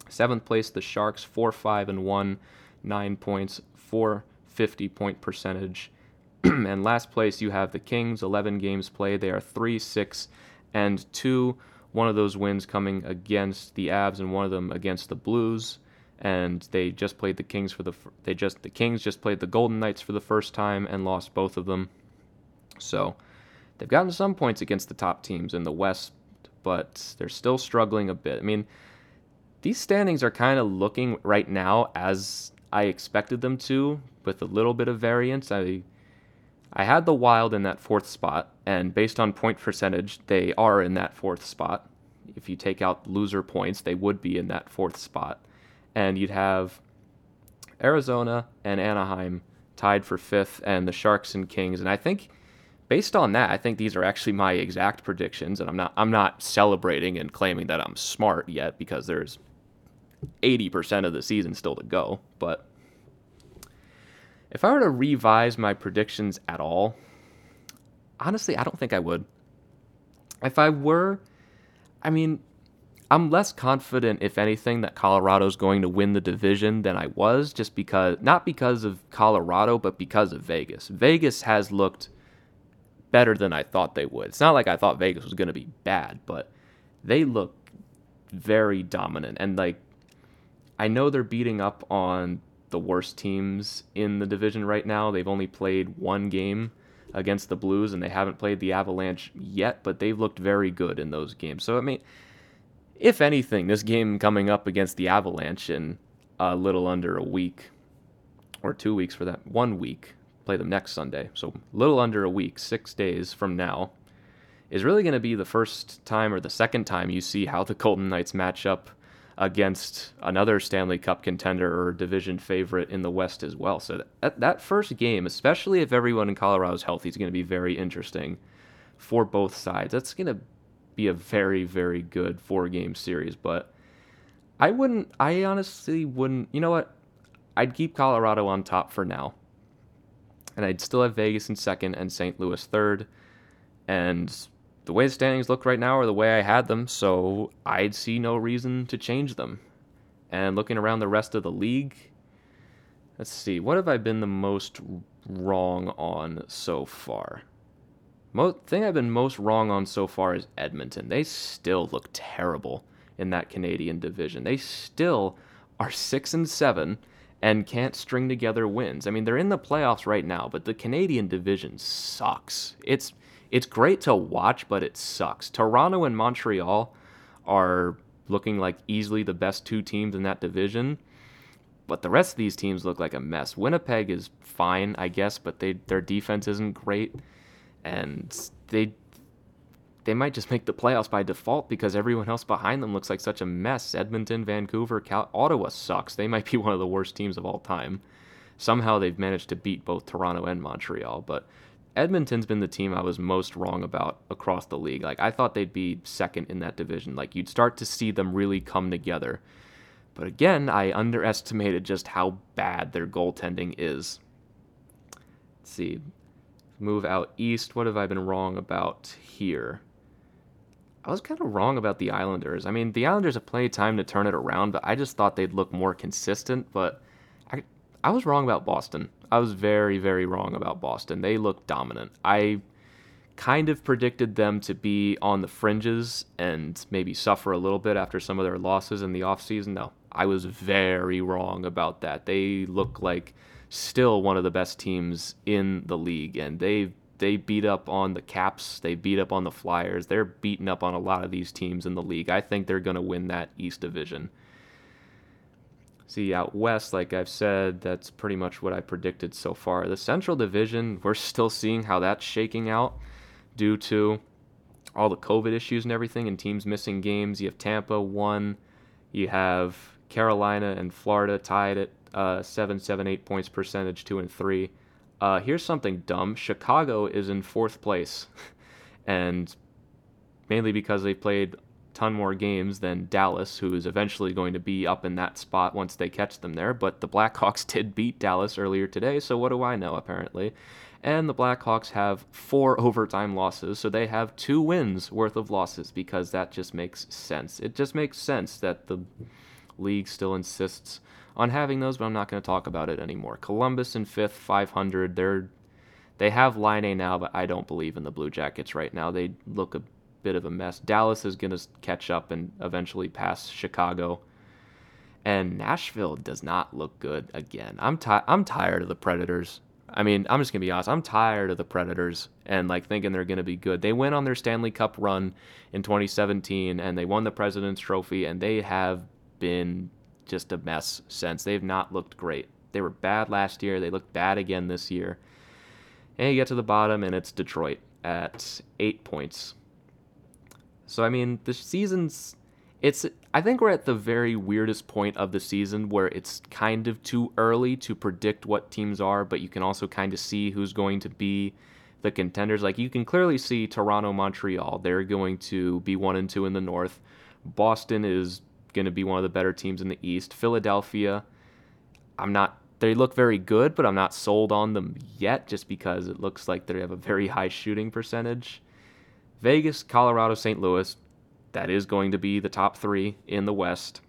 Seventh place, the Sharks, 4 5 and 1, 9 points, 450 point percentage. (clears throat) and last place, you have the Kings, 11 games played. They are 3 6 and 2 one of those wins coming against the Avs and one of them against the Blues. And they just played the Kings for the they just the Kings just played the Golden Knights for the first time and lost both of them. So they've gotten some points against the top teams in the West, but they're still struggling a bit. I mean, these standings are kind of looking right now as I expected them to, with a little bit of variance. I I had the Wild in that fourth spot, and based on point percentage, they are in that fourth spot. If you take out loser points, they would be in that fourth spot. And you'd have Arizona and Anaheim tied for fifth, and the Sharks and Kings. And I think, based on that, I think these are actually my exact predictions. And I'm not I'm not celebrating and claiming that I'm smart yet because there's 80% of the season still to go. But if I were to revise my predictions at all, honestly, I don't think I would. If I were, I mean, I'm less confident, if anything, that Colorado's going to win the division than I was, just because, not because of Colorado, but because of Vegas. Vegas has looked better than I thought they would. It's not like I thought Vegas was going to be bad, but they look very dominant. And, like, I know they're beating up on the worst teams in the division right now. They've only played one game against the Blues and they haven't played the Avalanche yet, but they've looked very good in those games. So, I mean, if anything, this game coming up against the Avalanche in a little under a week or two weeks for that, one week, play them next Sunday. So, a little under a week, six days from now, is really going to be the first time or the second time you see how the Golden Knights match up against another Stanley Cup contender or division favorite in the West as well. So that, that first game, especially if everyone in Colorado is healthy, is going to be very interesting for both sides. That's going to be a very, very good four game series. But I wouldn't, I honestly wouldn't, you know what? I'd keep Colorado on top for now. And I'd still have Vegas in second and St. Louis third. And the way the standings look right now are the way I had them, so I'd see no reason to change them. And looking around the rest of the league, let's see, what have I been the most wrong on so far? Most thing I've been most wrong on so far is Edmonton. They still look terrible in that Canadian division. They still are 6 and 7 and can't string together wins. I mean, they're in the playoffs right now, but the Canadian division sucks. It's it's great to watch, but it sucks. Toronto and Montreal are looking like easily the best two teams in that division. But the rest of these teams look like a mess. Winnipeg is fine, I guess, but they their defense isn't great, and they they might just (laughs) make the playoffs by default because everyone else behind them looks like such a mess. Edmonton, Vancouver, Cal- Ottawa sucks. They might be (laughs) one of the worst teams of all time. Somehow they've managed to beat both Toronto and Montreal, but Edmonton's been the team I was most wrong about across the league. Like I thought they'd be second in that division. Like you'd start to see them really come together. But again, I underestimated just how bad their goaltending is. Let's see. Move out east. What have I been wrong about here? I was kind of wrong about the Islanders. I mean, the Islanders have plenty of time to turn it around, but I just thought they'd look more consistent. But I, I was wrong about Boston. I was very, very wrong about Boston. They look dominant. I kind of predicted them to be on the fringes and maybe suffer a little bit after some of their losses in the offseason. No, I was very wrong about that. They look like still one of the best teams in the league, and they they beat up on the Caps, they beat up on the Flyers, they're beating up on a lot of these teams in the league. I think they're going to win that East Division. See, out west, like I've said, that's pretty much what I predicted so far. The Central Division, we're still seeing how that's shaking out due to all the COVID issues and everything, and teams missing games. You have Tampa one, you have Carolina and Florida tied at uh, seven, seven, eight points percentage, two and three. Uh, here's something dumb: Chicago is in fourth place, (laughs) and mainly because they played ton more games than Dallas, who is eventually going to be up in that spot once they catch them there. But the Blackhawks (laughs) did beat Dallas earlier today, so what do I know, apparently? And the Blackhawks have four (laughs) overtime losses, so they have two wins worth of losses because that just makes sense. It just makes sense that the league still insists on having those, but I'm not going to talk about it anymore. Columbus in fifth, 500. They're they have Laine now, but I don't believe in the Blue Jackets right now. They look a bit of a mess. Dallas is going to catch up and eventually pass Chicago. And Nashville does not look good again. I'm ti- I'm tired of the Predators. I mean, I'm just gonna be honest. I'm tired of the Predators and like thinking they're gonna be good. They went on their Stanley Cup run in 2017 and they won the President's Trophy, and they have been just a mess since. They've not looked great. They were bad last year. They looked bad again this year. And you get to the bottom, and it's Detroit at eight points. So I mean, the season's it's I think we're at the very weirdest point of the season where it's kind of too early to predict what teams are, but you can also kind of see who's going to be the contenders. Like you can clearly see Toronto, Montreal, they're going to be 1 and 2 in the north. Boston is going to be one of the better teams in the east. Philadelphia, I'm not they look very good, but I'm not sold on them yet just because it looks like they have a very high shooting percentage. Vegas, Colorado, St. Louis, that is going to be the top three in the West.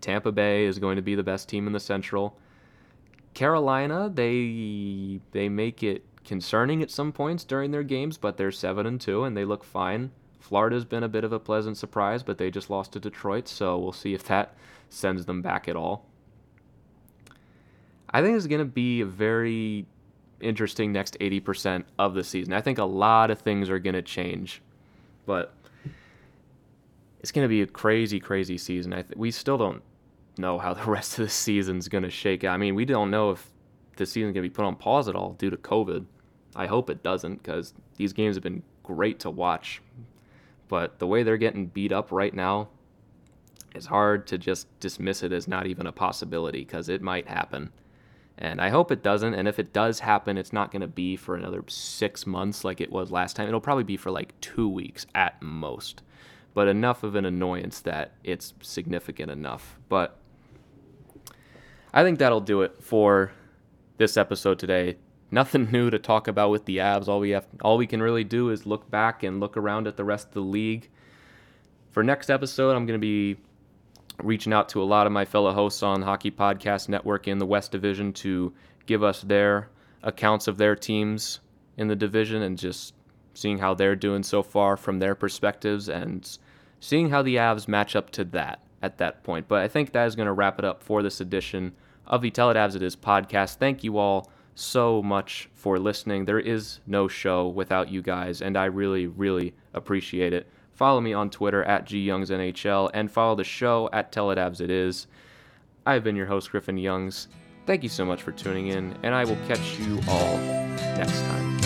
Tampa Bay is going to be the best team in the Central. Carolina, they they make it concerning at some points during their games, but they're seven and two and they look fine. Florida's been a bit of a pleasant surprise, but they just lost to Detroit, so we'll see if that sends them back at all. I think it's going to be a very interesting next 80% of the season. I think a lot of things are going to change, but it's going to be a crazy, crazy season. I th- we still don't know how the (laughs) rest of the season's going to shake out. I mean, we don't know if the season's going to be put on pause at all due to COVID. I hope it doesn't because these games have been great to watch. But the way they're getting beat up right now, it's hard to just dismiss it as not even a possibility because it might happen. And I hope it doesn't. And if it does happen, it's not going to be for another six months like it was last time. It'll probably be for like two weeks at most. But enough of an annoyance that it's significant enough. But I think that'll do it for this episode today. Nothing (laughs) new to talk about with the Avs. All we have, all we can really do is look back and look around at the rest of the league. For next episode, I'm going to be reaching out to a lot of my fellow hosts on Hockey Podcast Network in the West Division to give us their accounts of their teams in the division and just seeing how they're doing so far from their perspectives and seeing how the Avs match up to that at that point. But I think that is going to wrap it up for this edition of the Tell It Avs It Is podcast. Thank you all so much for listening. There is no show without you guys, and I really, really appreciate it. Follow me on Twitter at gyoungsnhl and follow the show at Avs It Is. I've been your host, Griffin Youngs. Thank you so much for tuning in, and I will catch you all next time.